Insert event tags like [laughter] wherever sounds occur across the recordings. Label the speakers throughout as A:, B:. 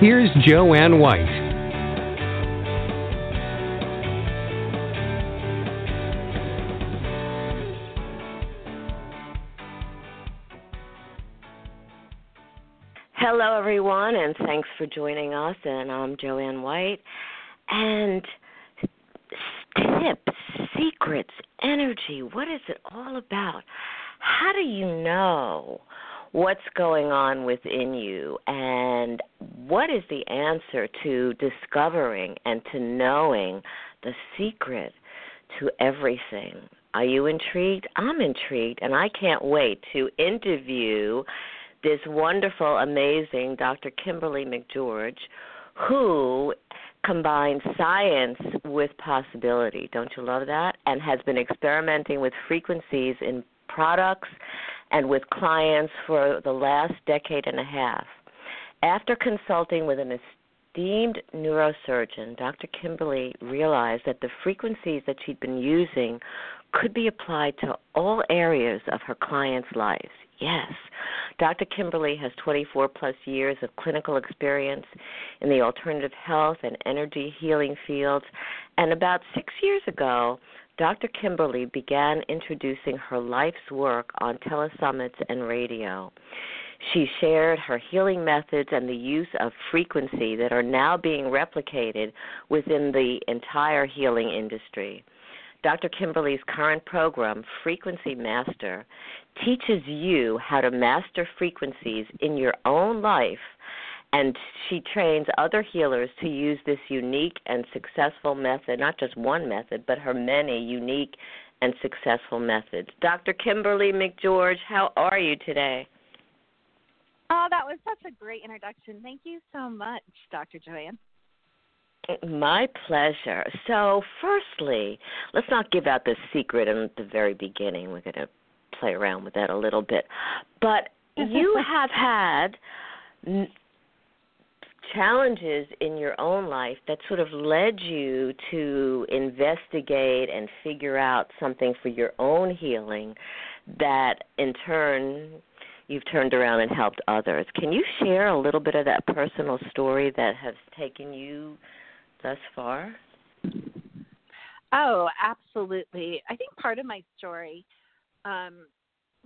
A: Here's Joanne White.
B: Hello, everyone, and thanks for joining us. And I'm Joanne White. And tips, secrets, energy what is it all about? How do you know what's going on within you and what is the answer to discovering and to knowing the secret to everything. Are you intrigued? I'm intrigued, and I can't wait to interview this wonderful, amazing Dr. Kimberly McGeorge, who combines science with possibility. Don't you love that? And has been experimenting with frequencies in products and with clients for the last decade and a half. After consulting with an esteemed neurosurgeon, Dr. Kimberly realized that the frequencies that she'd been using could be applied to all areas of her clients' lives. Yes. Dr. Kimberly has 24 plus years of clinical experience in the alternative health and energy healing fields. And about six years ago, Dr. Kimberly began introducing her life's work on telesummits and radio. She shared her healing methods and the use of frequency that are now being replicated within the entire healing industry. Dr. Kimberly's current program, Frequency Master, teaches you how to master frequencies in your own life and she trains other healers to use this unique and successful method, not just one method, but her many unique and successful methods. Dr. Kimberly McGeorge, how are you today?
C: Oh, that was such a great introduction. Thank you so much, Dr. Joanne.
B: My pleasure. So, firstly, let's not give out the secret in the very beginning. We're going to play around with that a little bit. But [laughs] you have had challenges in your own life that sort of led you to investigate and figure out something for your own healing that in turn you've turned around and helped others. Can you share a little bit of that personal story that has taken you thus far?
C: Oh, absolutely. I think part of my story um,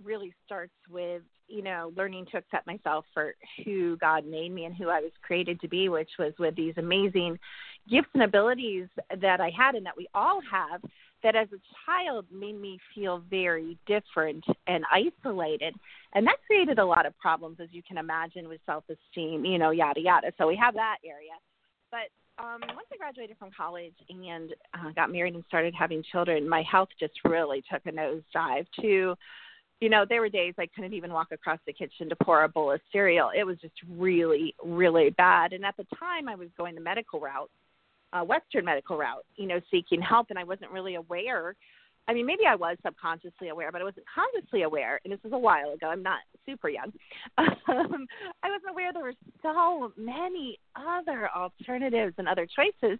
C: really starts with you know learning to accept myself for who God made me and who I was created to be, which was with these amazing gifts and abilities that I had and that we all have. That as a child made me feel very different and isolated, and that created a lot of problems, as you can imagine, with self-esteem, you know, yada yada. So we have that area, but um, once I graduated from college and uh, got married and started having children, my health just really took a nosedive to you know, there were days I couldn't even walk across the kitchen to pour a bowl of cereal. It was just really, really bad. And at the time, I was going the medical route, uh, Western medical route, you know, seeking help, and I wasn't really aware. I mean, maybe I was subconsciously aware, but I wasn't consciously aware. And this was a while ago. I'm not super young. [laughs] Um, I wasn't aware there were so many other alternatives and other choices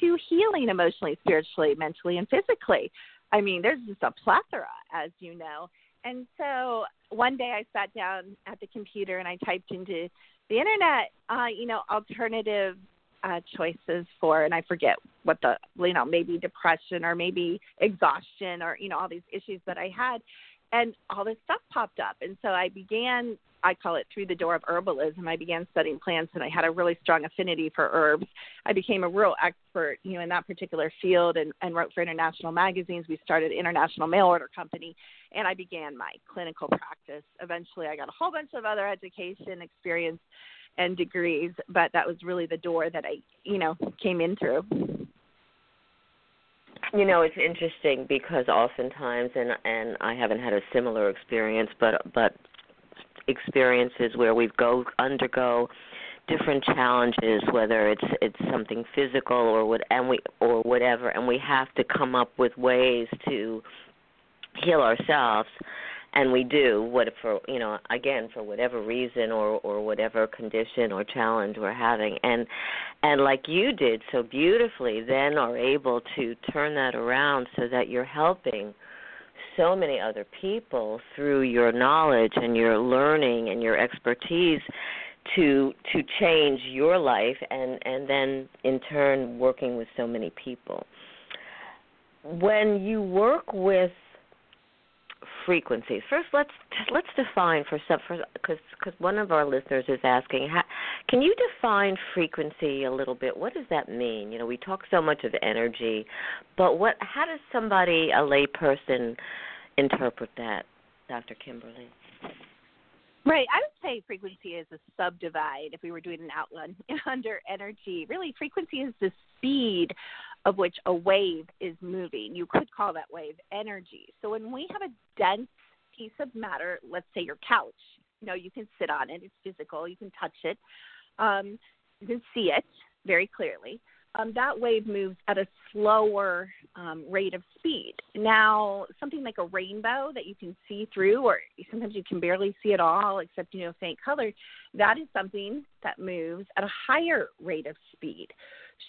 C: to healing emotionally, spiritually, mentally, and physically. I mean, there's just a plethora, as you know and so one day I sat down at the computer and I typed into the internet, uh, you know, alternative uh, choices for, and I forget what the, you know, maybe depression or maybe exhaustion or, you know, all these issues that I had. And all this stuff popped up. And so I began I call it through the door of herbalism. I began studying plants and I had a really strong affinity for herbs. I became a real expert, you know, in that particular field and, and wrote for international magazines. We started international mail order company and I began my clinical practice. Eventually I got a whole bunch of other education experience and degrees, but that was really the door that I, you know, came in through.
B: You know, it's interesting because oftentimes, and and I haven't had a similar experience, but but experiences where we go undergo different challenges whether it's it's something physical or what and we or whatever and we have to come up with ways to heal ourselves and we do what for you know again for whatever reason or or whatever condition or challenge we're having. And and like you did so beautifully then are able to turn that around so that you're helping so many other people through your knowledge and your learning and your expertise to to change your life and and then in turn working with so many people. When you work with frequencies first let's let's define for some because because one of our listeners is asking how, can you define frequency a little bit? What does that mean? You know we talk so much of energy but what how does somebody a lay person interpret that dr kimberly
C: Right. I would say frequency is a subdivide if we were doing an outline [laughs] under energy. Really, frequency is the speed of which a wave is moving. You could call that wave energy. So when we have a dense piece of matter, let's say your couch, you know, you can sit on it, it's physical, you can touch it, um, you can see it very clearly um, that wave moves at a slower um, rate of speed. Now, something like a rainbow that you can see through, or sometimes you can barely see it all except you know faint color, that is something that moves at a higher rate of speed.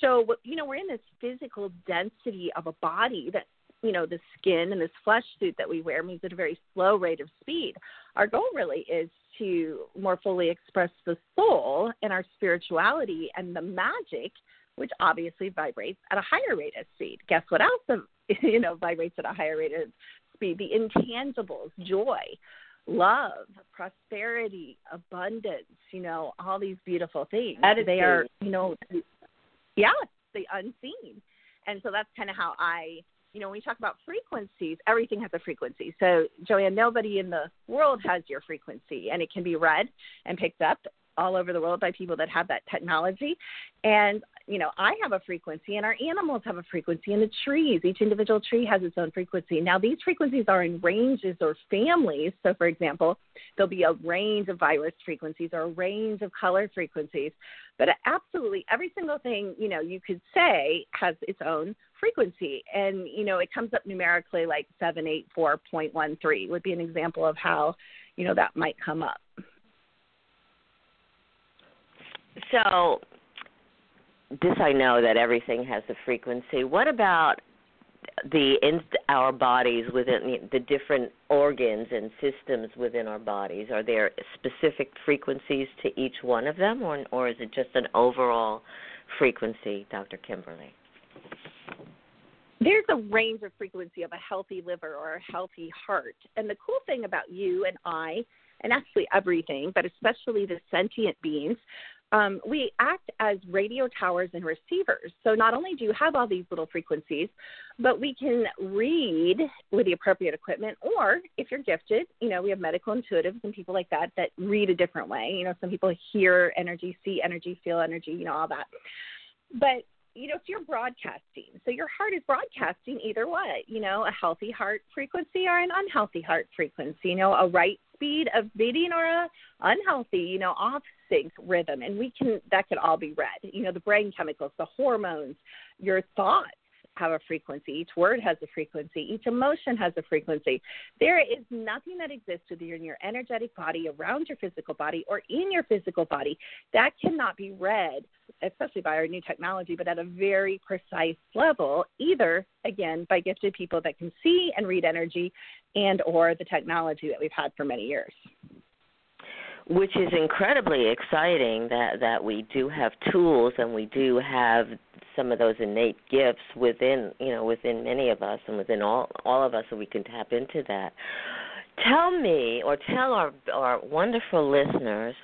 C: So, you know, we're in this physical density of a body that you know the skin and this flesh suit that we wear moves at a very slow rate of speed our goal really is to more fully express the soul and our spirituality and the magic which obviously vibrates at a higher rate of speed. Guess what else [laughs] you know vibrates at a higher rate of speed? The intangibles, joy, love, prosperity, abundance, you know, all these beautiful things. They are, you know, yeah, the unseen. And so that's kind of how I you know, when we talk about frequencies, everything has a frequency. So, Joanne, nobody in the world has your frequency, and it can be read and picked up all over the world by people that have that technology. And, you know, I have a frequency and our animals have a frequency and the trees, each individual tree has its own frequency. Now, these frequencies are in ranges or families. So, for example, there'll be a range of virus frequencies or a range of color frequencies. But absolutely every single thing, you know, you could say has its own frequency. And, you know, it comes up numerically like 784.13 would be an example of how, you know, that might come up.
B: So, this I know that everything has a frequency. What about the in our bodies within the different organs and systems within our bodies? Are there specific frequencies to each one of them, or or is it just an overall frequency, Dr. Kimberly?
C: There's a range of frequency of a healthy liver or a healthy heart. And the cool thing about you and I, and actually everything, but especially the sentient beings, um, we act as radio towers and receivers. So not only do you have all these little frequencies, but we can read with the appropriate equipment, or if you're gifted, you know, we have medical intuitives and people like that that read a different way. You know, some people hear energy, see energy, feel energy, you know, all that. But you know, if you're broadcasting, so your heart is broadcasting either way, you know, a healthy heart frequency or an unhealthy heart frequency, you know, a right speed of beating or a unhealthy, you know, off sync rhythm. And we can, that could all be read, you know, the brain chemicals, the hormones, your thoughts, have a frequency. Each word has a frequency. Each emotion has a frequency. There is nothing that exists within your energetic body, around your physical body, or in your physical body that cannot be read, especially by our new technology, but at a very precise level, either again by gifted people that can see and read energy and or the technology that we've had for many years
B: which is incredibly exciting that that we do have tools and we do have some of those innate gifts within you know within many of us and within all all of us so we can tap into that. Tell me or tell our our wonderful listeners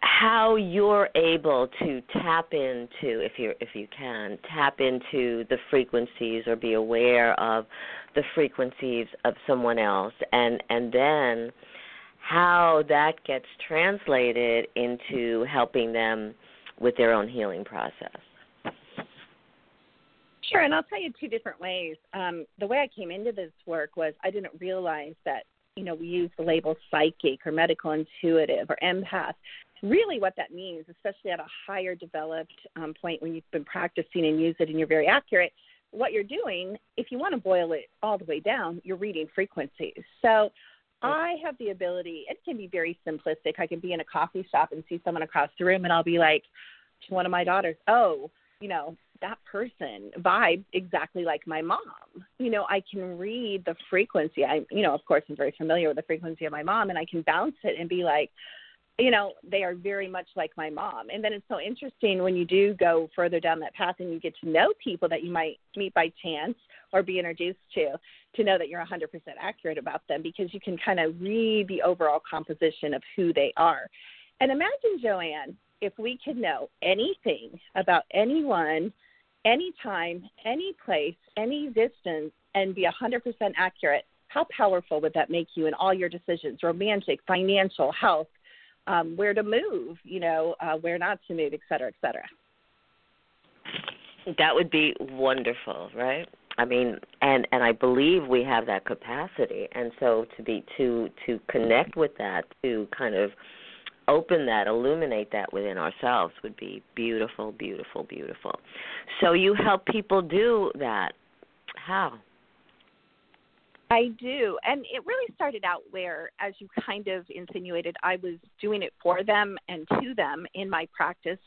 B: how you're able to tap into if you if you can tap into the frequencies or be aware of the frequencies of someone else and and then how that gets translated into helping them with their own healing process.
C: Sure, and I'll tell you two different ways. Um, the way I came into this work was I didn't realize that you know we use the label psychic or medical intuitive or empath really what that means, especially at a higher developed um, point when you've been practicing and use it and you're very accurate, what you're doing, if you want to boil it all the way down, you're reading frequencies. So I have the ability, it can be very simplistic. I can be in a coffee shop and see someone across the room, and I'll be like to one of my daughters, oh, you know, that person vibe exactly like my mom. You know, I can read the frequency. I, you know, of course, I'm very familiar with the frequency of my mom, and I can bounce it and be like, you know, they are very much like my mom. And then it's so interesting when you do go further down that path and you get to know people that you might meet by chance or be introduced to, to know that you're 100% accurate about them because you can kind of read the overall composition of who they are. And imagine, Joanne, if we could know anything about anyone, anytime, any place, any distance, and be 100% accurate, how powerful would that make you in all your decisions, romantic, financial, health, um, where to move, you know, uh, where not to move, et cetera, et cetera.
B: That would be wonderful, right? I mean, and and I believe we have that capacity, and so to be to to connect with that, to kind of open that, illuminate that within ourselves would be beautiful, beautiful, beautiful. So you help people do that. How?
C: I do. And it really started out where, as you kind of insinuated, I was doing it for them and to them in my practice.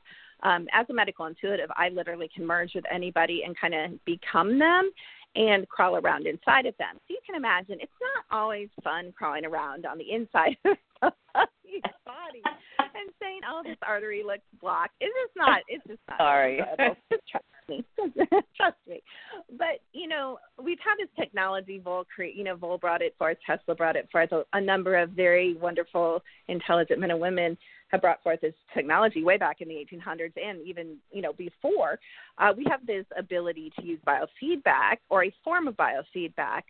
C: Um, as a medical intuitive, I literally can merge with anybody and kind of become them and crawl around inside of them. So you can imagine it's not always fun crawling around on the inside [laughs] of somebody's body and saying, "Oh, this artery looks blocked." It's just not. It's just not.
B: Sorry.
C: Trust me. [laughs] Trust me. But you know, we've had this technology. Voll, create. You know, Voll brought it forth. Tesla brought it forth. A, a number of very wonderful, intelligent men and women have brought forth this technology way back in the 1800s and even you know before. Uh, we have this ability to use biofeedback or a form of biofeedback,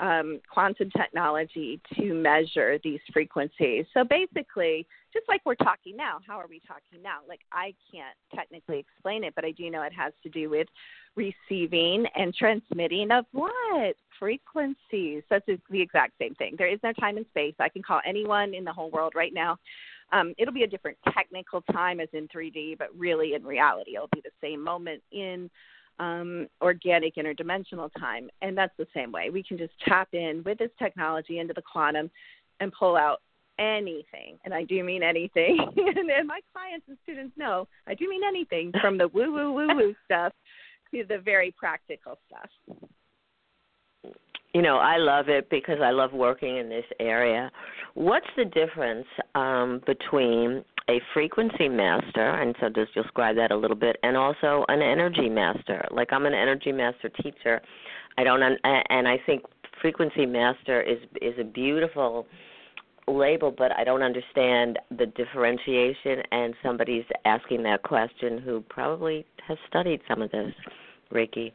C: um, quantum technology to measure these frequencies. So basically, just like we're talking now, how are we talking now? Like I can't technically explain it, but I do know it has to do with receiving and transmitting of what frequencies. That's the exact same thing. There is no time and space. I can call anyone in the whole world right now um, it'll be a different technical time as in 3D, but really in reality, it'll be the same moment in um, organic interdimensional time. And that's the same way. We can just tap in with this technology into the quantum and pull out anything. And I do mean anything. [laughs] and, and my clients and students know I do mean anything from the woo woo woo woo [laughs] stuff to the very practical stuff
B: you know i love it because i love working in this area. What's the difference um, between a frequency master and so just describe that a little bit and also an energy master? Like i'm an energy master teacher. I don't and i think frequency master is is a beautiful label but i don't understand the differentiation and somebody's asking that question who probably has studied some of this reiki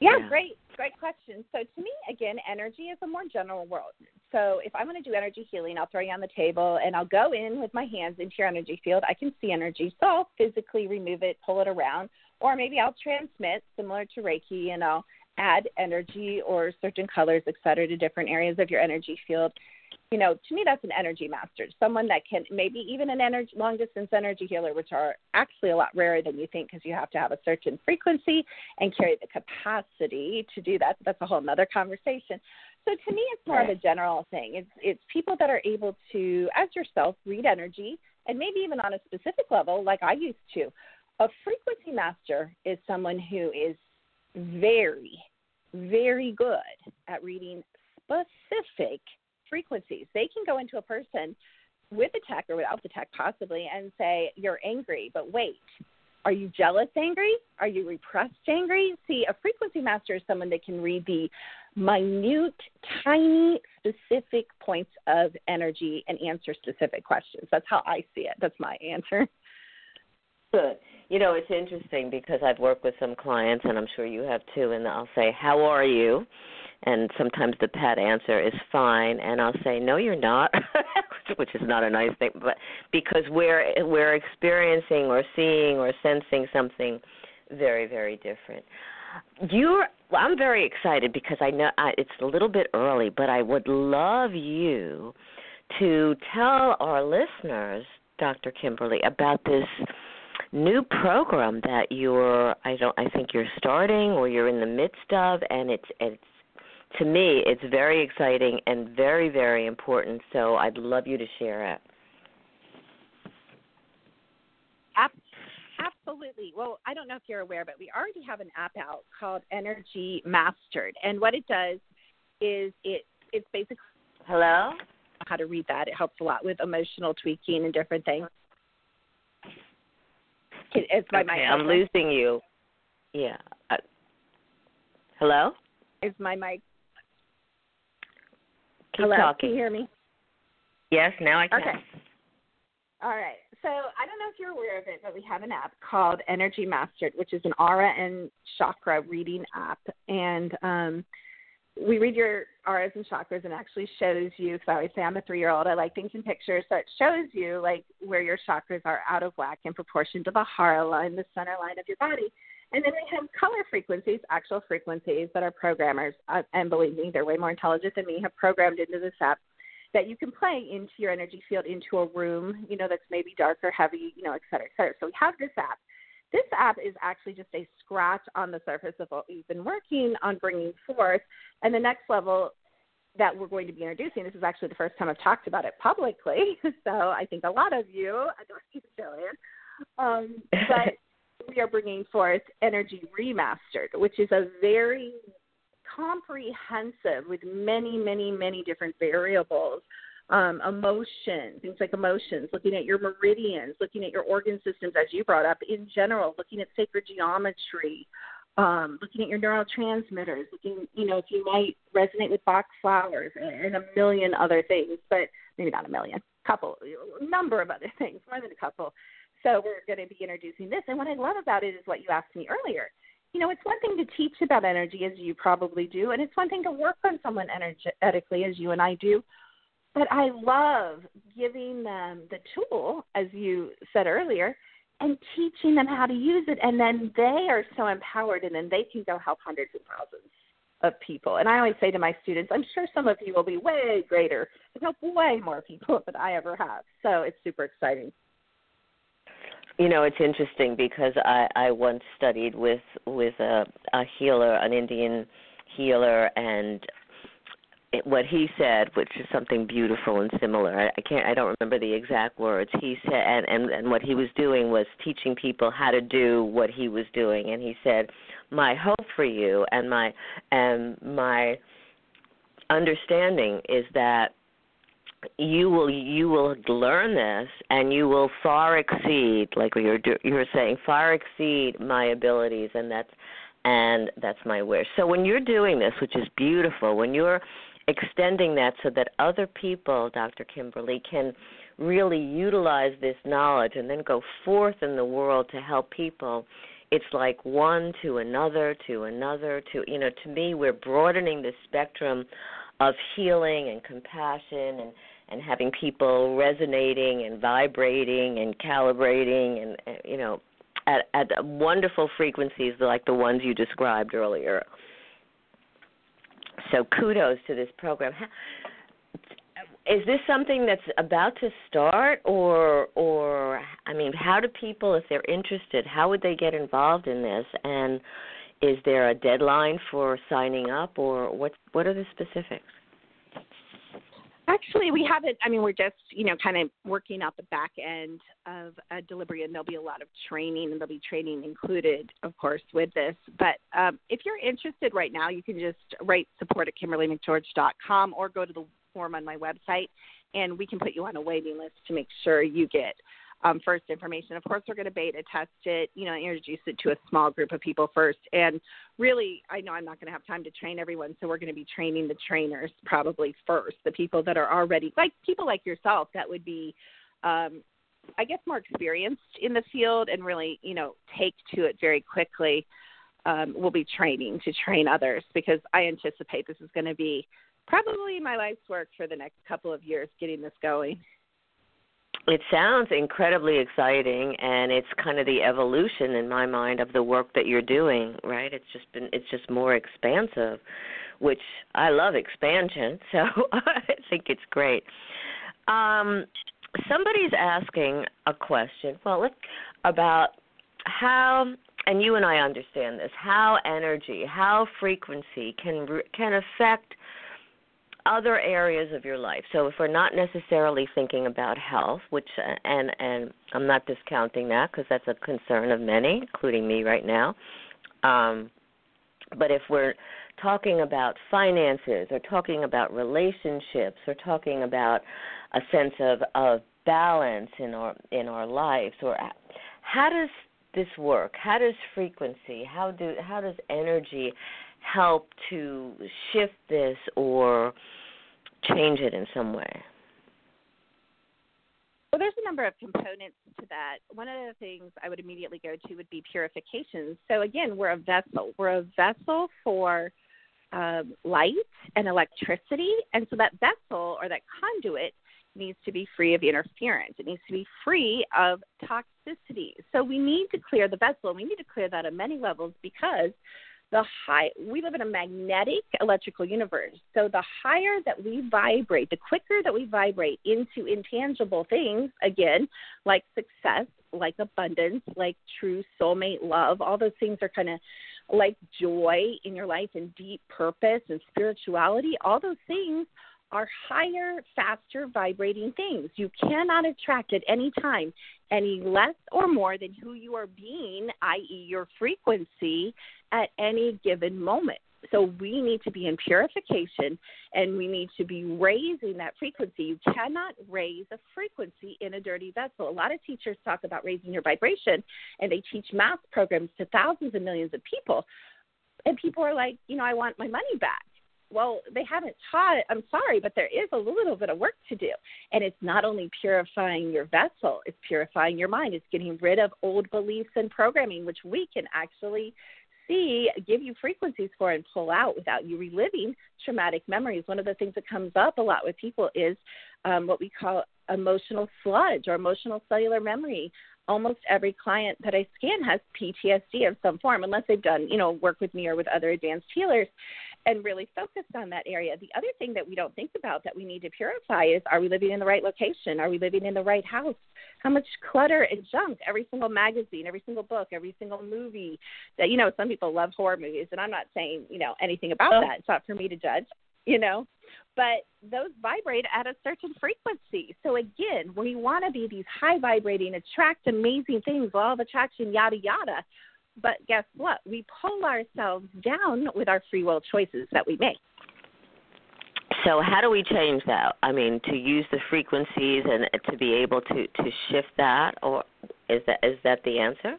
C: yeah, yeah. great great question. So to me, again, energy is a more general world. So if I'm going to do energy healing, I'll throw you on the table and I'll go in with my hands into your energy field. I can see energy, so I'll physically remove it, pull it around, or maybe I'll transmit, similar to Reiki, and I'll add energy or certain colors, et cetera, to different areas of your energy field you know, to me, that's an energy master, someone that can maybe even an energy long distance energy healer, which are actually a lot rarer than you think because you have to have a certain frequency and carry the capacity to do that. That's a whole other conversation. So to me, it's more of a general thing. It's it's people that are able to, as yourself, read energy and maybe even on a specific level, like I used to. A frequency master is someone who is very, very good at reading specific frequencies. They can go into a person with the tech or without the tech possibly and say, You're angry, but wait, are you jealous angry? Are you repressed angry? See, a frequency master is someone that can read the minute, tiny, specific points of energy and answer specific questions. That's how I see it. That's my answer.
B: Good. You know, it's interesting because I've worked with some clients, and I'm sure you have too, and I'll say, How are you? And sometimes the pat answer is fine and I'll say no you're not [laughs] which is not a nice thing but because we're we're experiencing or seeing or sensing something very very different you're I'm very excited because I know I, it's a little bit early but I would love you to tell our listeners, Dr. Kimberly, about this new program that you're I don't I think you're starting or you're in the midst of and it's it's to me it's very exciting and very very important so I'd love you to share it.
C: Absolutely. Well, I don't know if you're aware, but we already have an app out called Energy Mastered, and what it does is it it's basically
B: hello
C: how to read that. It helps a lot with emotional tweaking and different things. It's my
B: okay, mic. I'm losing you. Yeah. Uh, hello.
C: Is my mic?
B: Keep
C: hello.
B: Talking.
C: Can you hear me?
B: Yes. Now I can.
C: Okay. All right. So I don't know if you're aware of it, but we have an app called Energy Mastered, which is an aura and chakra reading app, and um, we read your auras and chakras and actually shows you because I always say I'm a three year old, I like things in pictures, so it shows you like where your chakras are out of whack in proportion to the hara line, the center line of your body. And then we have color frequencies, actual frequencies that our programmers, uh, and believe me, they're way more intelligent than me, have programmed into this app that you can play into your energy field into a room, you know, that's maybe dark or heavy, you know, et cetera, et cetera. So we have this app this app is actually just a scratch on the surface of what we've been working on bringing forth. And the next level that we're going to be introducing, this is actually the first time I've talked about it publicly. [laughs] So I think a lot of you, I don't [laughs] keep Jillian, um, but [laughs] we are bringing forth Energy Remastered, which is a very comprehensive with many, many, many different variables um, emotion, things like emotions, looking at your meridians, looking at your organ systems, as you brought up, in general, looking at sacred geometry, um, looking at your neurotransmitters, looking, you know, if you might resonate with Bach flowers and, a million other things, but maybe not a million, couple, number of other things, more than a couple. So we're going to be introducing this. And what I love about it is what you asked me earlier. You know, it's one thing to teach about energy, as you probably do, and it's one thing to work on someone energetically, as you and I do but I love giving them the tool, as you said earlier, and teaching them how to use it. And then they are so empowered, and then they can go help hundreds of thousands of people. And I always say to my students, I'm sure some of you will be way greater and help way more people [laughs] than I ever have. So it's super exciting.
B: You know, it's interesting because I I once studied with with a, a healer, an Indian healer, and what he said, which is something beautiful and similar. I, I can't, I don't remember the exact words. He said, and, and and what he was doing was teaching people how to do what he was doing. And he said, "My hope for you and my and my understanding is that you will you will learn this and you will far exceed like you're you're saying far exceed my abilities and that's and that's my wish so when you're doing this which is beautiful when you're extending that so that other people, Dr. Kimberly, can really utilize this knowledge and then go forth in the world to help people. It's like one to another to another to you know to me we're broadening the spectrum of healing and compassion and and having people resonating and vibrating and calibrating and uh, you know at at wonderful frequencies like the ones you described earlier. So kudos to this program. Is this something that's about to start, or or I mean, how do people, if they're interested, how would they get involved in this? And is there a deadline for signing up, or what? What are the specifics?
C: Actually, we haven't. I mean, we're just, you know, kind of working out the back end of a delivery, and there'll be a lot of training, and there'll be training included, of course, with this. But um, if you're interested right now, you can just write support at KimberlyMcGeorge.com or go to the form on my website, and we can put you on a waiting list to make sure you get um, first information. Of course, we're going to beta test it, you know, introduce it to a small group of people first. And really, I know I'm not going to have time to train everyone, so we're going to be training the trainers probably first, the people that are already, like people like yourself, that would be, um, I guess, more experienced in the field and really, you know, take to it very quickly. Um, we'll be training to train others because I anticipate this is going to be probably my life's work for the next couple of years getting this going
B: it sounds incredibly exciting and it's kind of the evolution in my mind of the work that you're doing right it's just been it's just more expansive which i love expansion [laughs] so i think it's great Um, somebody's asking a question. Well, about how, and you and I understand this, how energy, how frequency can can affect other areas of your life. So if we're not necessarily thinking about health, which and and I'm not discounting that because that's a concern of many, including me right now. Um, but if we're talking about finances or talking about relationships or talking about a sense of of balance in our in our lives or how does this work how does frequency how do how does energy help to shift this or change it in some way
C: well, there's a number of components to that. One of the things I would immediately go to would be purification. So, again, we're a vessel. We're a vessel for um, light and electricity. And so that vessel or that conduit needs to be free of interference. It needs to be free of toxicity. So we need to clear the vessel. We need to clear that on many levels because the high we live in a magnetic electrical universe. So the higher that we vibrate, the quicker that we vibrate into intangible things, again, like success, like abundance, like true soulmate love, all those things are kind of like joy in your life and deep purpose and spirituality, all those things are higher, faster vibrating things. You cannot attract at any time any less or more than who you are being, i.e., your frequency, at any given moment. So we need to be in purification and we need to be raising that frequency. You cannot raise a frequency in a dirty vessel. A lot of teachers talk about raising your vibration and they teach math programs to thousands and millions of people. And people are like, you know, I want my money back. Well, they haven't taught. I'm sorry, but there is a little bit of work to do. And it's not only purifying your vessel, it's purifying your mind. It's getting rid of old beliefs and programming, which we can actually see, give you frequencies for and pull out without you reliving traumatic memories. One of the things that comes up a lot with people is um, what we call emotional sludge or emotional cellular memory. Almost every client that I scan has PTSD of some form, unless they've done, you know, work with me or with other advanced healers and really focused on that area. The other thing that we don't think about that we need to purify is are we living in the right location? Are we living in the right house? How much clutter and junk? Every single magazine, every single book, every single movie that, you know, some people love horror movies, and I'm not saying, you know, anything about oh. that. It's not for me to judge, you know, but those vibrate at a certain frequency. So again, we want to be these high vibrating, attract amazing things, law of attraction, yada yada. But guess what? We pull ourselves down with our free will choices that we make.
B: So how do we change that? I mean, to use the frequencies and to be able to to shift that, or is that is that the answer?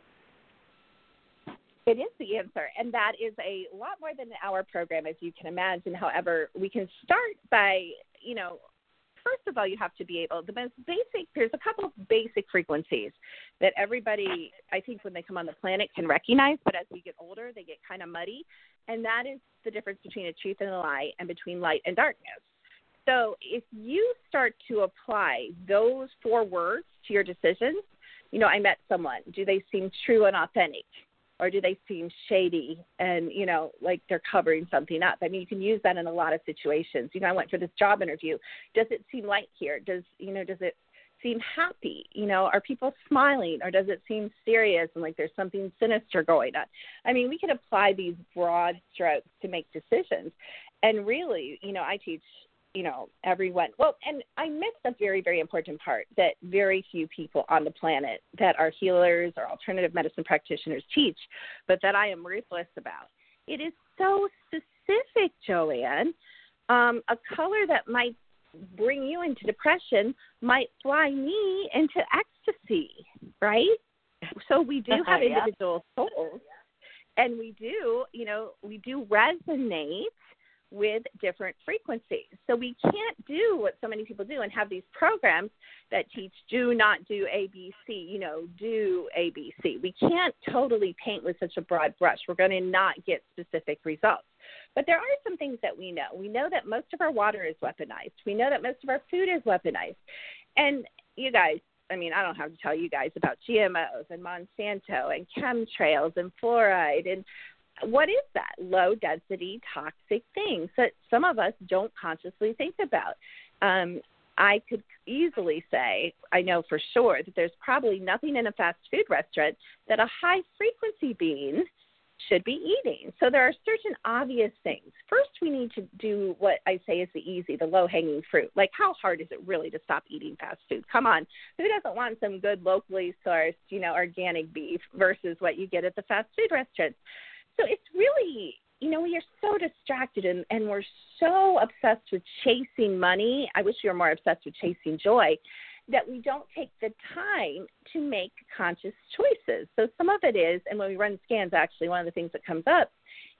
C: It is the answer, and that is a lot more than our program, as you can imagine. However, we can start by you know first of all, you have to be able, the most basic, there's a couple of basic frequencies that everybody, I think, when they come on the planet can recognize, but as we get older, they get kind of muddy. And that is the difference between a truth and a lie and between light and darkness. So if you start to apply those four words to your decisions, you know, I met someone. Do they seem true and authentic? Or do they seem shady and you know like they're covering something up? I mean you can use that in a lot of situations. You know i went for this job interview. Does it seem light here? Does you know does it seem happy? You know are people smiling or does it seem serious and like there's something sinister going on? I mean we can apply these broad strokes to make decisions. And really you know i teach you know everyone well and i missed a very very important part that very few people on the planet that are healers or alternative medicine practitioners teach but that i am ruthless about. It is so specific joanne. Um, a color that might bring you into depression might fly me into ecstasy right? So we do [laughs] have individual souls and we do you know we do resonate with different frequencies. So we can't do what so many people do and have these programs that teach do not do ABC, you know, do ABC. We can't totally paint with such a broad brush. We're going to not get specific results. But there are some things that we know. We know that most of our water is weaponized. We know that most of our food is weaponized. And you guys, I mean, I don't have to tell you guys about GMOs and Monsanto and chemtrails and fluoride and what is that low density toxic thing that some of us don't consciously think about? Um, I could easily say, I know for sure that there's probably nothing in a fast food restaurant that a high frequency being should be eating. So there are certain obvious things. First, we need to do what I say is the easy, the low hanging fruit. Like, how hard is it really to stop eating fast food? Come on. Who doesn't want some good locally sourced, you know, organic beef versus what you get at the fast food restaurants? So it's really, you know, we are so distracted and, and we're so obsessed with chasing money. I wish we were more obsessed with chasing joy that we don't take the time to make conscious choices. So some of it is, and when we run scans, actually, one of the things that comes up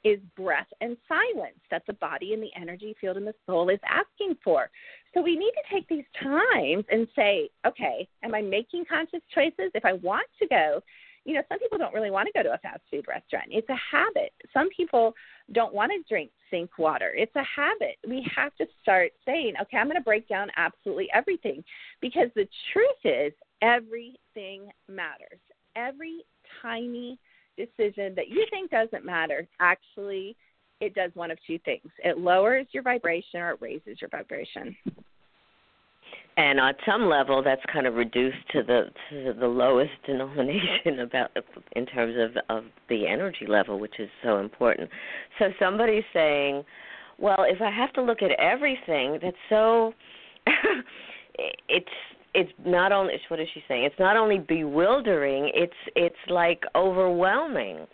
C: is breath and silence that the body and the energy field and the soul is asking for. So we need to take these times and say, okay, am I making conscious choices? If I want to go, you know, some people don't really want to go to a fast food restaurant. It's a habit. Some people don't want to drink sink water. It's a habit. We have to start saying, okay, I'm going to break down absolutely everything because the truth is everything matters. Every tiny decision that you think doesn't matter actually it does one of two things. It lowers your vibration or it raises your vibration
B: and on some level that's kind of reduced to the to the lowest [laughs] denomination about in terms of of the energy level which is so important. So somebody's saying well if i have to look at everything that's so [laughs] it's it's not only what is she saying? It's not only bewildering it's it's like overwhelming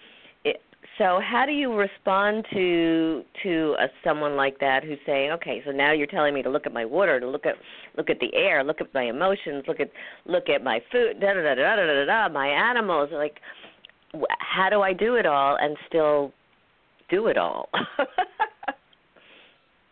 B: so how do you respond to to a, someone like that who's saying, okay, so now you're telling me to look at my water, to look at look at the air, look at my emotions, look at look at my food, da da da da da da da, my animals, like how do I do it all and still do it all? [laughs]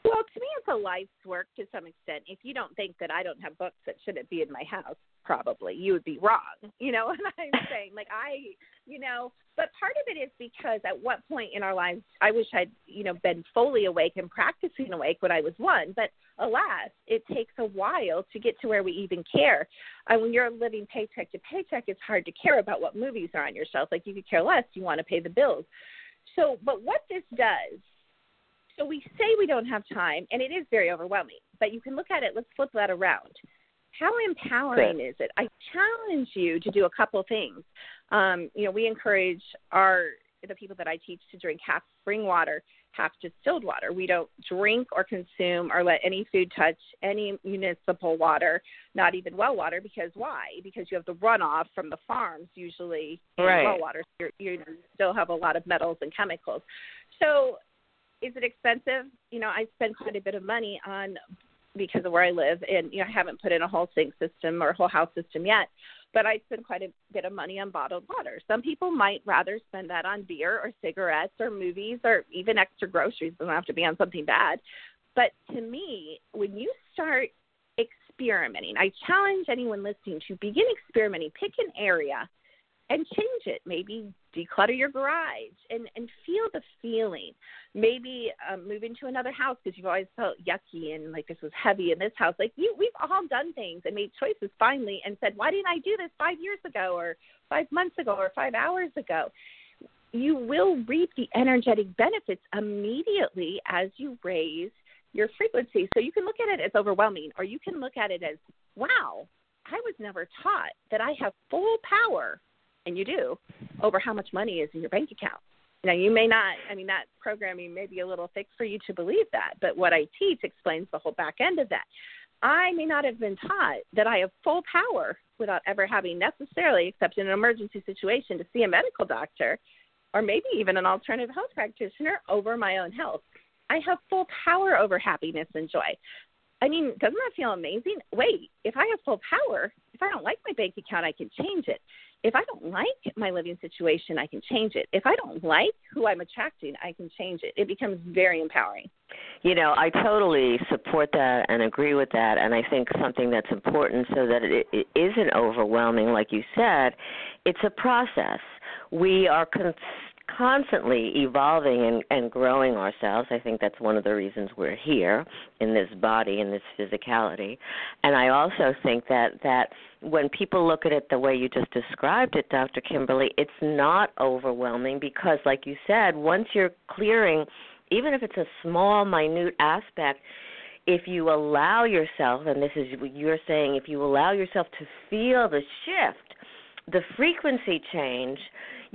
C: Well, to me, it's a life's work to some extent. If you don't think that I don't have books that shouldn't be in my house, probably you would be wrong. You know [laughs] what I'm saying? Like I, you know, but part of it is because at what point in our lives, I wish I'd, you know, been fully awake and practicing awake when I was one. But alas, it takes a while to get to where we even care. And when you're living paycheck to paycheck, it's hard to care about what movies are on your shelf. Like you could care less. You want to pay the bills. So, but what this does so we say we don't have time, and it is very overwhelming. But you can look at it. Let's flip that around. How empowering is it? I challenge you to do a couple things. Um, you know, we encourage our the people that I teach to drink half spring water, half distilled water. We don't drink or consume or let any food touch any municipal water, not even well water. Because why? Because you have the runoff from the farms usually in
B: right.
C: well water. So you you still have a lot of metals and chemicals. So is it expensive? You know, I spend quite a bit of money on because of where I live, and you know, I haven't put in a whole sink system or a whole house system yet. But I spend quite a bit of money on bottled water. Some people might rather spend that on beer or cigarettes or movies or even extra groceries. It doesn't have to be on something bad. But to me, when you start experimenting, I challenge anyone listening to begin experimenting. Pick an area and change it. Maybe declutter your garage and and feel the feeling. Maybe um, move into another house because you've always felt yucky and like this was heavy in this house. Like you, we've all done things and made choices finally and said, why didn't I do this five years ago or five months ago or five hours ago? You will reap the energetic benefits immediately as you raise your frequency. So you can look at it as overwhelming, or you can look at it as, wow, I was never taught that I have full power and you do, over how much money is in your bank account. Now, you may not, I mean, that programming may be a little thick for you to believe that, but what I teach explains the whole back end of that. I may not have been taught that I have full power without ever having necessarily, except in an emergency situation, to see a medical doctor or maybe even an alternative health practitioner over my own health. I have full power over happiness and joy. I mean, doesn't that feel amazing? Wait, if I have full power, if I don't like my bank account, I can change it if I don't like my living situation, I can change it. If I don't like who I'm attracting, I can change it. It becomes very empowering.
B: You know, I totally support that and agree with that. And I think something that's important so that it, it isn't overwhelming, like you said, it's a process. We are con- constantly evolving and, and growing ourselves. I think that's one of the reasons we're here in this body, in this physicality. And I also think that that when people look at it the way you just described it, Dr. Kimberly, it's not overwhelming because, like you said, once you're clearing, even if it's a small, minute aspect, if you allow yourself, and this is what you're saying, if you allow yourself to feel the shift, the frequency change,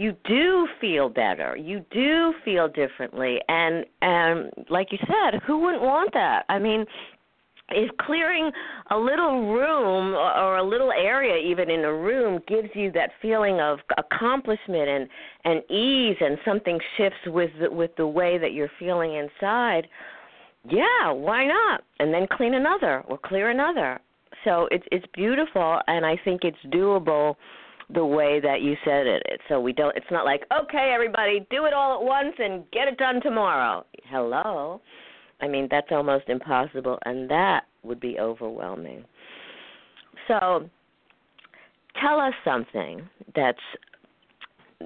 B: you do feel better. You do feel differently, and and like you said, who wouldn't want that? I mean, if clearing a little room or a little area even in a room gives you that feeling of accomplishment and and ease and something shifts with the, with the way that you're feeling inside yeah why not and then clean another or clear another so it's it's beautiful and i think it's doable the way that you said it. So we don't it's not like okay everybody do it all at once and get it done tomorrow. Hello? I mean, that's almost impossible, and that would be overwhelming. So, tell us something that's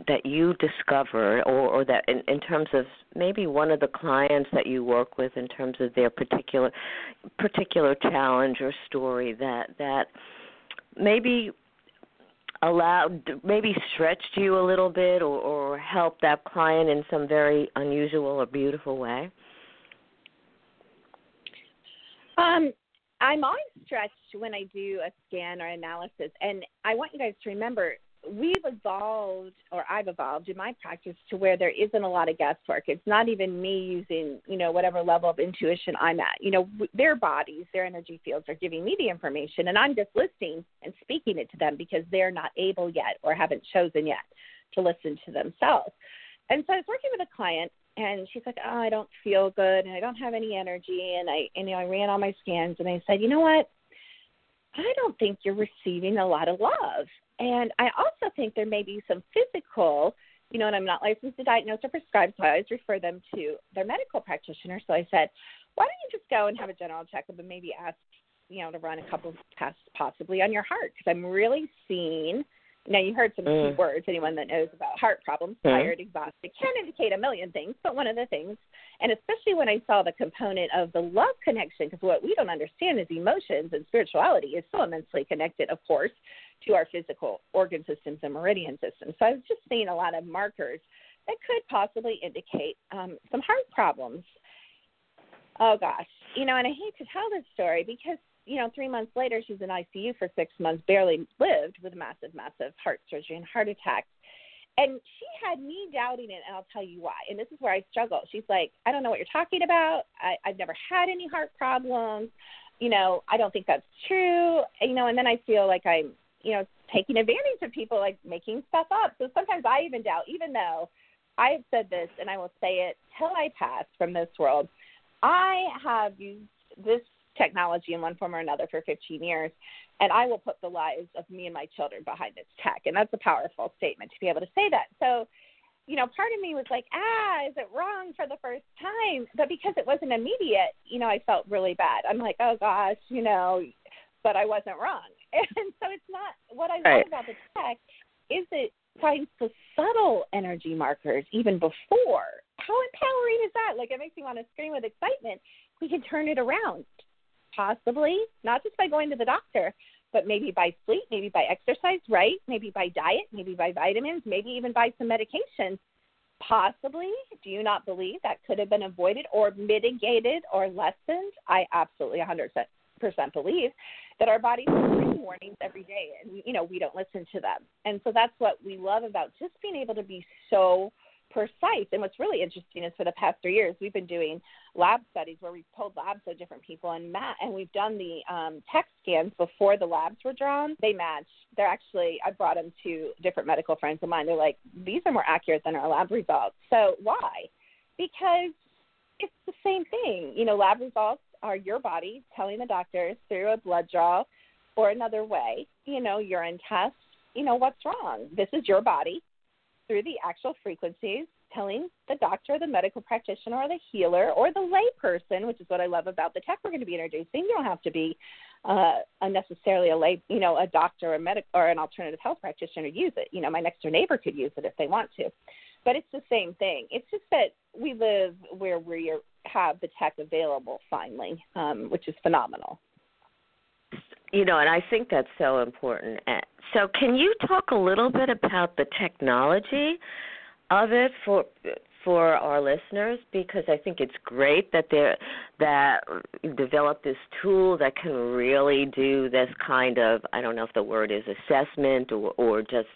B: that you discovered, or, or that in, in terms of maybe one of the clients that you work with, in terms of their particular particular challenge or story that that maybe allowed maybe stretched you a little bit or, or helped that client in some very unusual or beautiful way?
C: Um, I'm always stretched when I do a scan or analysis, and I want you guys to remember we've evolved, or I've evolved in my practice to where there isn't a lot of guesswork. It's not even me using, you know, whatever level of intuition I'm at. You know, their bodies, their energy fields are giving me the information, and I'm just listening and speaking it to them because they're not able yet or haven't chosen yet to listen to themselves. And so I was working with a client and she's like, "Oh, I don't feel good, and I don't have any energy." And I, and, you know, I ran all my scans, and I said, "You know what? I don't think you're receiving a lot of love, and I also think there may be some physical." You know, and I'm not licensed to diagnose or prescribe, so I always refer them to their medical practitioner. So I said, "Why don't you just go and have a general checkup and maybe ask, you know, to run a couple of tests possibly on your heart because I'm really seeing." Now you heard some mm. key words. Anyone that knows about heart problems, mm. tired, exhausted, can indicate a million things. But one of the things, and especially when I saw the component of the love connection, because what we don't understand is emotions and spirituality is so immensely connected, of course, to our physical organ systems and meridian systems. So I was just seeing a lot of markers that could possibly indicate um, some heart problems. Oh gosh, you know, and I hate to tell this story because you know, three months later, she's in ICU for six months, barely lived with massive, massive heart surgery and heart attack. And she had me doubting it, and I'll tell you why. And this is where I struggle. She's like, I don't know what you're talking about. I, I've never had any heart problems. You know, I don't think that's true. You know, and then I feel like I'm, you know, taking advantage of people, like making stuff up. So sometimes I even doubt, even though I have said this, and I will say it till I pass from this world. I have used this technology in one form or another for 15 years, and I will put the lives of me and my children behind this tech. And that's a powerful statement to be able to say that. So, you know, part of me was like, ah, is it wrong for the first time? But because it wasn't immediate, you know, I felt really bad. I'm like, oh gosh, you know, but I wasn't wrong. [laughs] And so it's not what I right. love about the tech is it finds the subtle energy markers even before. How empowering is that? Like it makes me want to scream with excitement. We can turn it around possibly not just by going to the doctor, but maybe by sleep, maybe by exercise, right? Maybe by diet, maybe by vitamins, maybe even by some medications. Possibly, do you not believe that could have been avoided or mitigated or lessened? I absolutely 100% believe that our bodies have warnings every day, and you know we don't listen to them. And so that's what we love about just being able to be so precise. And what's really interesting is for the past three years, we've been doing lab studies where we've pulled labs of different people and Matt, and we've done the um, tech scans before the labs were drawn. They match. They're actually, I brought them to different medical friends of mine. They're like, these are more accurate than our lab results. So why? Because it's the same thing. You know, lab results are your body telling the doctors through a blood draw or another way, you know, urine test, you know, what's wrong. This is your body through the actual frequencies, telling the doctor, the medical practitioner, or the healer, or the lay person, which is what I love about the tech we're going to be introducing. You don't have to be uh, unnecessarily a lay, you know, a doctor, or a medic, or an alternative health practitioner to use it. You know, my next door neighbor could use it if they want to, but it's the same thing. It's just that we live where we have the tech available finally, um, which is phenomenal
B: you know, and I think that's so important. So, can you talk a little bit about the technology of it for for our listeners because I think it's great that they that develop this tool that can really do this kind of I don't know if the word is assessment or or just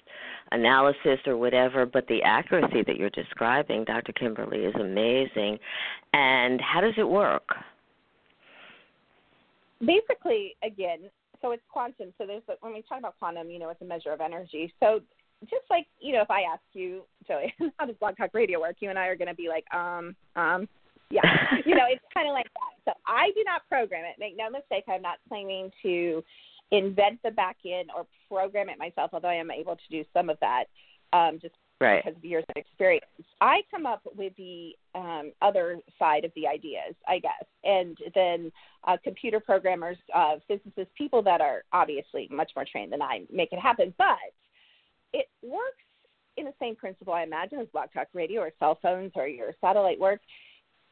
B: analysis or whatever, but the accuracy that you're describing, Dr. Kimberly, is amazing. And how does it work?
C: Basically, again, so it's quantum. So there's when we talk about quantum, you know, it's a measure of energy. So just like you know, if I ask you, Joey, [laughs] how does Blog Talk Radio work? You and I are going to be like, um, um, yeah, [laughs] you know, it's kind of like that. So I do not program it. Make no mistake, I'm not claiming to invent the back end or program it myself, although I am able to do some of that. Um, just
B: right.
C: because of years of experience. I come up with the um, other side of the ideas, I guess, and then uh, computer programmers, uh, physicists, people that are obviously much more trained than I make it happen. But it works in the same principle, I imagine, as Blog Talk Radio or cell phones or your satellite work.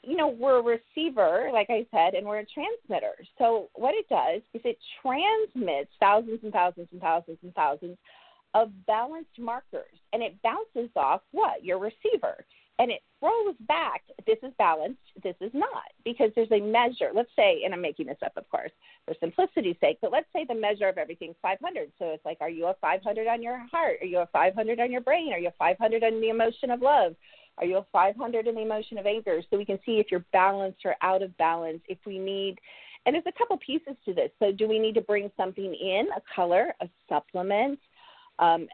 C: You know, we're a receiver, like I said, and we're a transmitter. So what it does is it transmits thousands and thousands and thousands and thousands of balanced markers, and it bounces off what your receiver and it throws back this is balanced, this is not, because there's a measure. Let's say, and I'm making this up, of course, for simplicity's sake, but let's say the measure of everything's 500. So it's like, are you a 500 on your heart? Are you a 500 on your brain? Are you a 500 on the emotion of love? Are you a 500 in the emotion of anger? So we can see if you're balanced or out of balance, if we need. And there's a couple pieces to this. So, do we need to bring something in, a color, a supplement, um,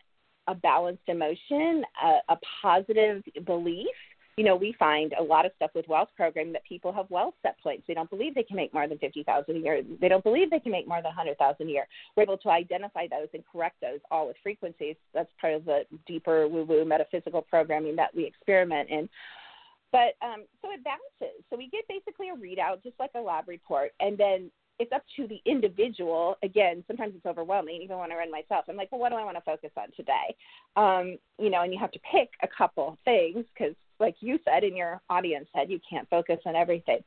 C: a balanced emotion, a, a positive belief. You know, we find a lot of stuff with wealth programming that people have wealth set points. They don't believe they can make more than fifty thousand a year. They don't believe they can make more than hundred thousand a year. We're able to identify those and correct those all with frequencies. That's part of the deeper woo-woo metaphysical programming that we experiment in. But um, so it bounces. So we get basically a readout, just like a lab report, and then it's up to the individual. Again, sometimes it's overwhelming, even when I run myself. I'm like, well, what do I want to focus on today? Um, you know, and you have to pick a couple things because, like you said, and your audience said, you can't focus on everything.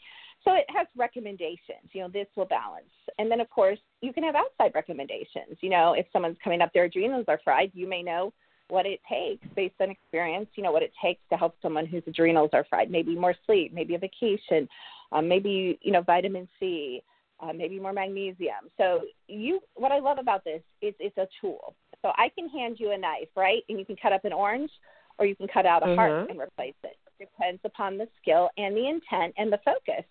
C: So it has recommendations. You know, this will balance. And then, of course, you can have outside recommendations. You know, if someone's coming up, their adrenals are fried, you may know what it takes based on experience, you know, what it takes to help someone whose adrenals are fried. Maybe more sleep, maybe a vacation, um, maybe, you know, vitamin C, uh, maybe more magnesium. So you, what I love about this is it's a tool. So I can hand you a knife, right, and you can cut up an orange, or you can cut out a mm-hmm. heart and replace it. It depends upon the skill and the intent and the focus.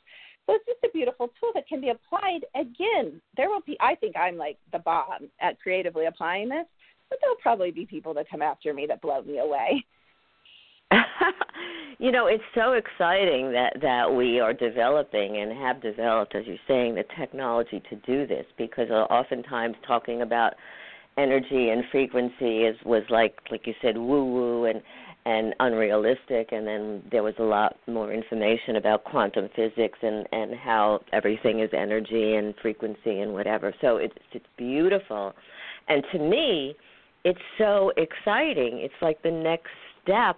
C: So it's just a beautiful tool that can be applied. Again, there will be. I think I'm like the bomb at creatively applying this, but there'll probably be people that come after me that blow me away. [laughs] [laughs]
B: you know, it's so exciting that that we are developing and have developed, as you're saying, the technology to do this. Because uh, oftentimes talking about energy and frequency is was like, like you said, woo woo and and unrealistic. And then there was a lot more information about quantum physics and and how everything is energy and frequency and whatever. So it's it's beautiful, and to me, it's so exciting. It's like the next step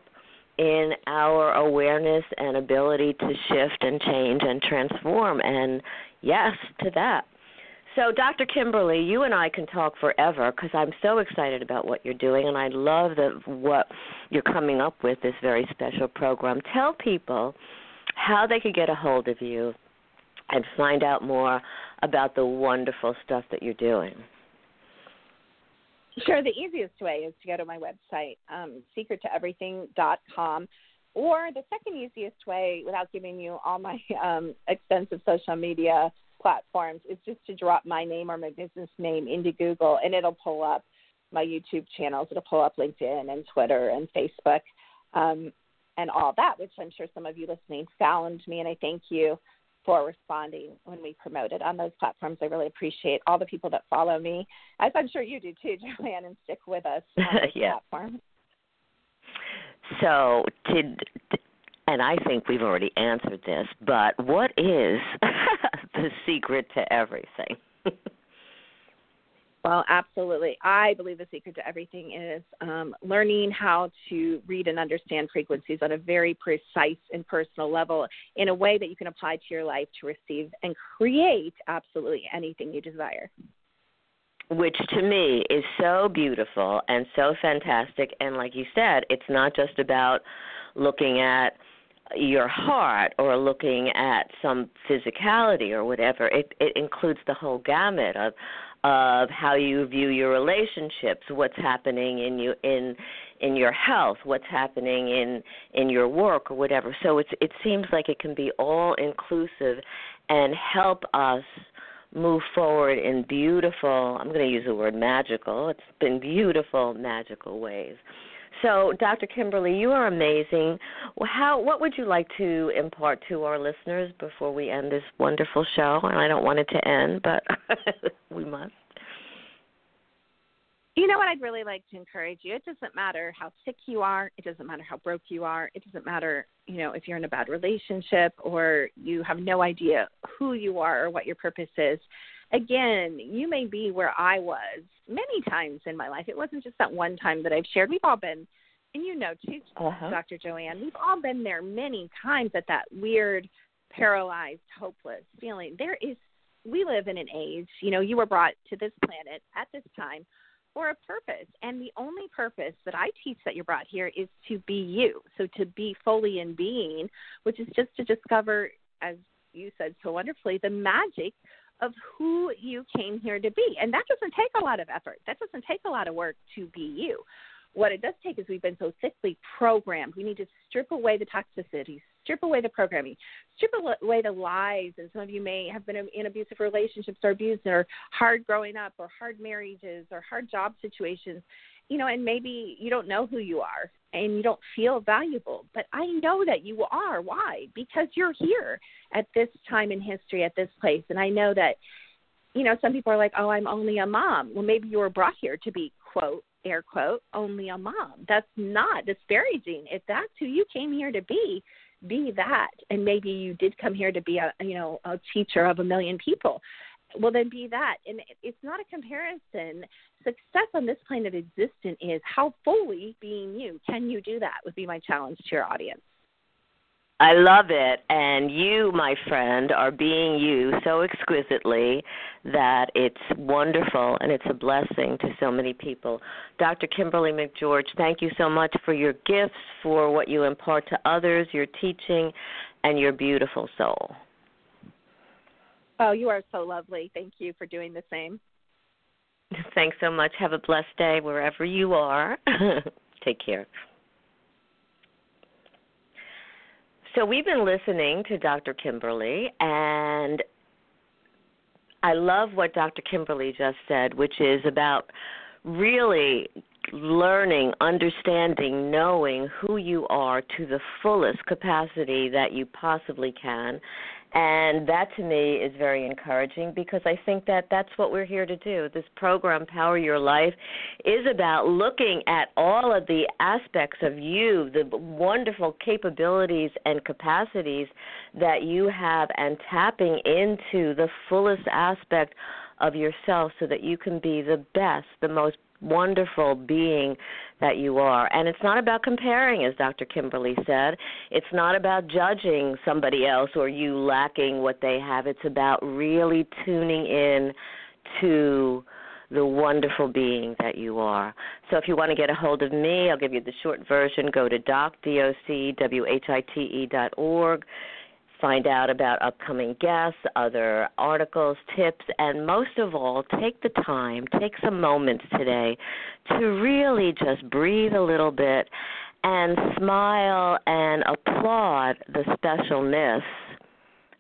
B: in our awareness and ability to shift and change and transform. And yes to that. So, Dr. Kimberly, you and I can talk forever because I'm so excited about what you're doing, and I love what you're coming up with this very special program. Tell people how they could get a hold of you and find out more about the wonderful stuff that you're doing.
C: Sure. The easiest way is to go to my website, um, secrettoeverything.com. Or the second easiest way, without giving you all my um, extensive social media platforms, is just to drop my name or my business name into Google, and it'll pull up my YouTube channels. It'll pull up LinkedIn and Twitter and Facebook um, and all that, which I'm sure some of you listening found me, and I thank you for responding when we promote it on those platforms. I really appreciate all the people that follow me, as I'm sure you do too, [laughs] Joanne, and stick with us on [laughs]
B: yeah.
C: platform.
B: So, did and I think we've already answered this, but what is [laughs] the secret to everything?
C: Well, absolutely. I believe the secret to everything is um, learning how to read and understand frequencies on a very precise and personal level in a way that you can apply to your life to receive and create absolutely anything you desire.
B: Which to me is so beautiful and so fantastic. And like you said, it's not just about looking at your heart or looking at some physicality or whatever. It it includes the whole gamut of of how you view your relationships, what's happening in you in in your health, what's happening in in your work or whatever. So it's it seems like it can be all inclusive and help us move forward in beautiful, I'm going to use the word magical. It's been beautiful magical ways. So, Dr. Kimberly, you are amazing. How what would you like to impart to our listeners before we end this wonderful show? And I don't want it to end, but [laughs] we must.
C: You know what I'd really like to encourage you? It doesn't matter how sick you are, it doesn't matter how broke you are, it doesn't matter, you know, if you're in a bad relationship or you have no idea who you are or what your purpose is. Again, you may be where I was many times in my life. It wasn't just that one time that I've shared. We've all been and you know too, uh-huh. Dr. Joanne, we've all been there many times at that weird, paralyzed, hopeless feeling. There is we live in an age, you know, you were brought to this planet at this time for a purpose. And the only purpose that I teach that you're brought here is to be you. So to be fully in being, which is just to discover, as you said so wonderfully, the magic of who you came here to be. And that doesn't take a lot of effort. That doesn't take a lot of work to be you. What it does take is we've been so thickly programmed. We need to strip away the toxicity, strip away the programming, strip away the lies. And some of you may have been in abusive relationships or abused or hard growing up or hard marriages or hard job situations. You know, and maybe you don't know who you are and you don't feel valuable. But I know that you are. Why? Because you're here at this time in history, at this place. And I know that, you know, some people are like, oh, I'm only a mom. Well, maybe you were brought here to be, quote, air quote, only a mom. That's not disparaging. If that's who you came here to be, be that and maybe you did come here to be a you know a teacher of a million people well then be that and it's not a comparison success on this plane of existence is how fully being you can you do that would be my challenge to your audience
B: I love it. And you, my friend, are being you so exquisitely that it's wonderful and it's a blessing to so many people. Dr. Kimberly McGeorge, thank you so much for your gifts, for what you impart to others, your teaching, and your beautiful soul.
C: Oh, you are so lovely. Thank you for doing the same.
B: Thanks so much. Have a blessed day wherever you are. [laughs] Take care. So we've been listening to Dr. Kimberly, and I love what Dr. Kimberly just said, which is about really learning, understanding, knowing who you are to the fullest capacity that you possibly can, and that to me is very encouraging because I think that that's what we're here to do. This program, Power Your Life, is about looking at all of the aspects of you, the wonderful capabilities and capacities that you have, and tapping into the fullest aspect of yourself so that you can be the best, the most wonderful being that you are. And it's not about comparing, as Dr. Kimberly said. It's not about judging somebody else or you lacking what they have. It's about really tuning in to the wonderful being that you are. So if you want to get a hold of me, I'll give you the short version. Go to doc, D-O-C-W-H-I-T-E dot org find out about upcoming guests, other articles, tips, and most of all, take the time, take some moments today to really just breathe a little bit and smile and applaud the specialness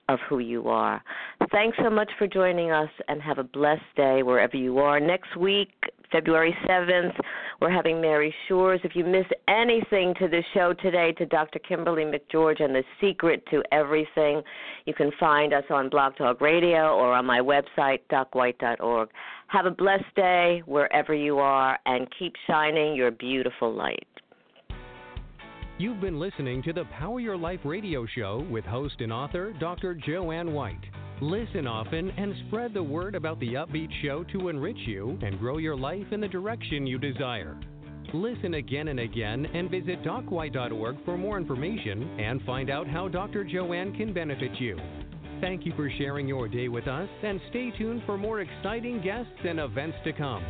B: of who you are. Thanks so much for joining us and have a blessed day wherever you are. Next week, February 7th, we're having Mary Shores. If you miss anything to the show today, to Dr. Kimberly McGeorge and the secret to everything, you can find us on Blog Talk Radio or on my website, docwhite.org. Have a blessed day wherever you are and keep shining your beautiful light.
A: You've been listening to the Power Your Life radio show with host and author Dr. Joanne White. Listen often and spread the word about the upbeat show to enrich you and grow your life in the direction you desire. Listen again and again and visit docwhite.org for more information and find out how Dr. Joanne can benefit you. Thank you for sharing your day with us and stay tuned for more exciting guests and events to come.